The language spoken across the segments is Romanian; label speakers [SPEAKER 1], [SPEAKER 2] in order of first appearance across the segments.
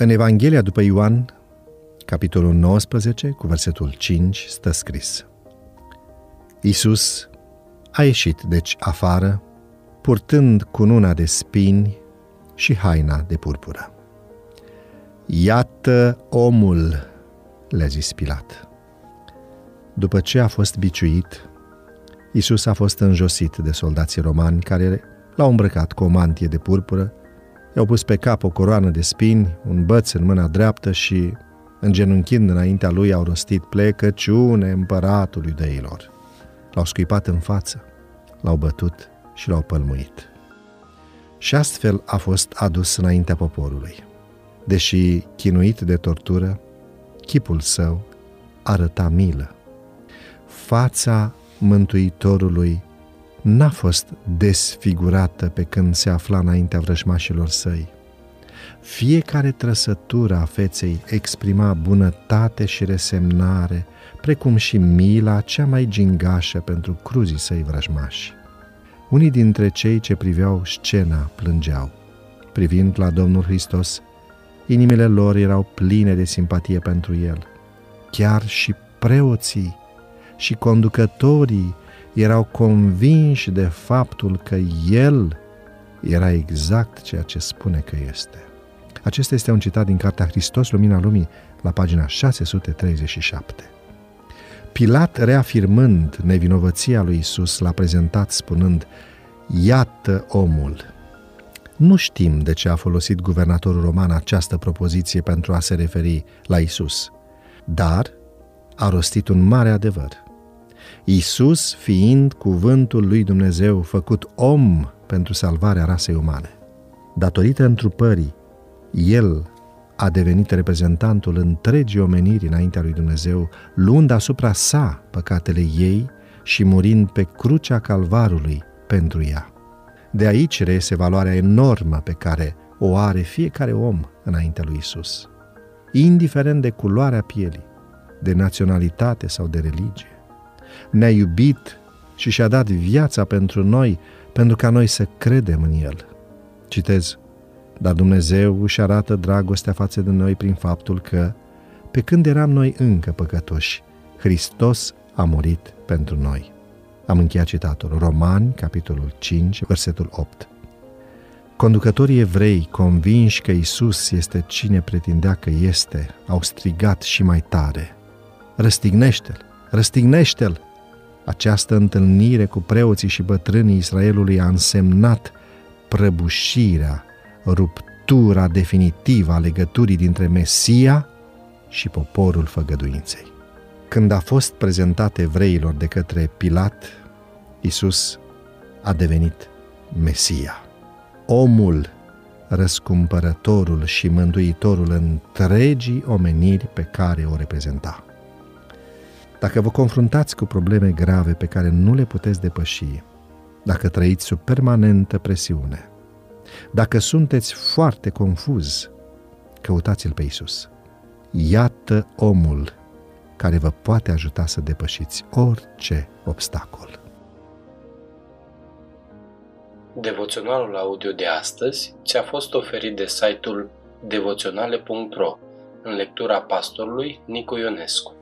[SPEAKER 1] În Evanghelia după Ioan, capitolul 19, cu versetul 5, stă scris Iisus a ieșit deci afară, purtând cununa de spini și haina de purpură. Iată omul, le-a zis Pilat. După ce a fost biciuit, Iisus a fost înjosit de soldații romani care l-au îmbrăcat cu o mantie de purpură, i-au pus pe cap o coroană de spini, un băț în mâna dreaptă și, îngenunchind înaintea lui, au rostit plecăciune împăratului deilor. L-au scuipat în față, l-au bătut și l-au pălmuit. Și astfel a fost adus înaintea poporului. Deși chinuit de tortură, chipul său arăta milă. Fața Mântuitorului n-a fost desfigurată pe când se afla înaintea vrăjmașilor săi. Fiecare trăsătură a feței exprima bunătate și resemnare, precum și mila cea mai gingașă pentru cruzii săi vrăjmași. Unii dintre cei ce priveau scena plângeau. Privind la Domnul Hristos, inimile lor erau pline de simpatie pentru El. Chiar și preoții și conducătorii erau convinși de faptul că El era exact ceea ce spune că este. Acesta este un citat din Cartea Hristos, Lumina Lumii, la pagina 637. Pilat, reafirmând nevinovăția lui Isus, l-a prezentat spunând, Iată omul! Nu știm de ce a folosit guvernatorul roman această propoziție pentru a se referi la Isus, dar a rostit un mare adevăr. Isus fiind cuvântul lui Dumnezeu făcut om pentru salvarea rasei umane. Datorită întrupării, El a devenit reprezentantul întregii omeniri înaintea lui Dumnezeu, luând asupra sa păcatele ei și murind pe crucea calvarului pentru ea. De aici reiese valoarea enormă pe care o are fiecare om înaintea lui Isus, indiferent de culoarea pielii, de naționalitate sau de religie. Ne-a iubit și și-a dat viața pentru noi, pentru ca noi să credem în El. Citez, dar Dumnezeu își arată dragostea față de noi prin faptul că, pe când eram noi încă păcătoși, Hristos a murit pentru noi. Am încheiat citatul. Romani, capitolul 5, versetul 8. Conducătorii evrei, convinși că Isus este cine pretindea că este, au strigat și mai tare. Răstignește-l! Răstignește-l! Această întâlnire cu preoții și bătrânii Israelului a însemnat prăbușirea, ruptura definitivă a legăturii dintre Mesia și poporul făgăduinței. Când a fost prezentat evreilor de către Pilat, Isus a devenit Mesia, omul, răscumpărătorul și mântuitorul întregii omeniri pe care o reprezenta. Dacă vă confruntați cu probleme grave pe care nu le puteți depăși, dacă trăiți sub permanentă presiune, dacă sunteți foarte confuz, căutați-L pe Isus. Iată omul care vă poate ajuta să depășiți orice obstacol.
[SPEAKER 2] Devoționalul audio de astăzi ți-a fost oferit de site-ul devoționale.ro în lectura pastorului Nicu Ionescu.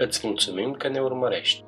[SPEAKER 2] Îți mulțumim că ne urmărești!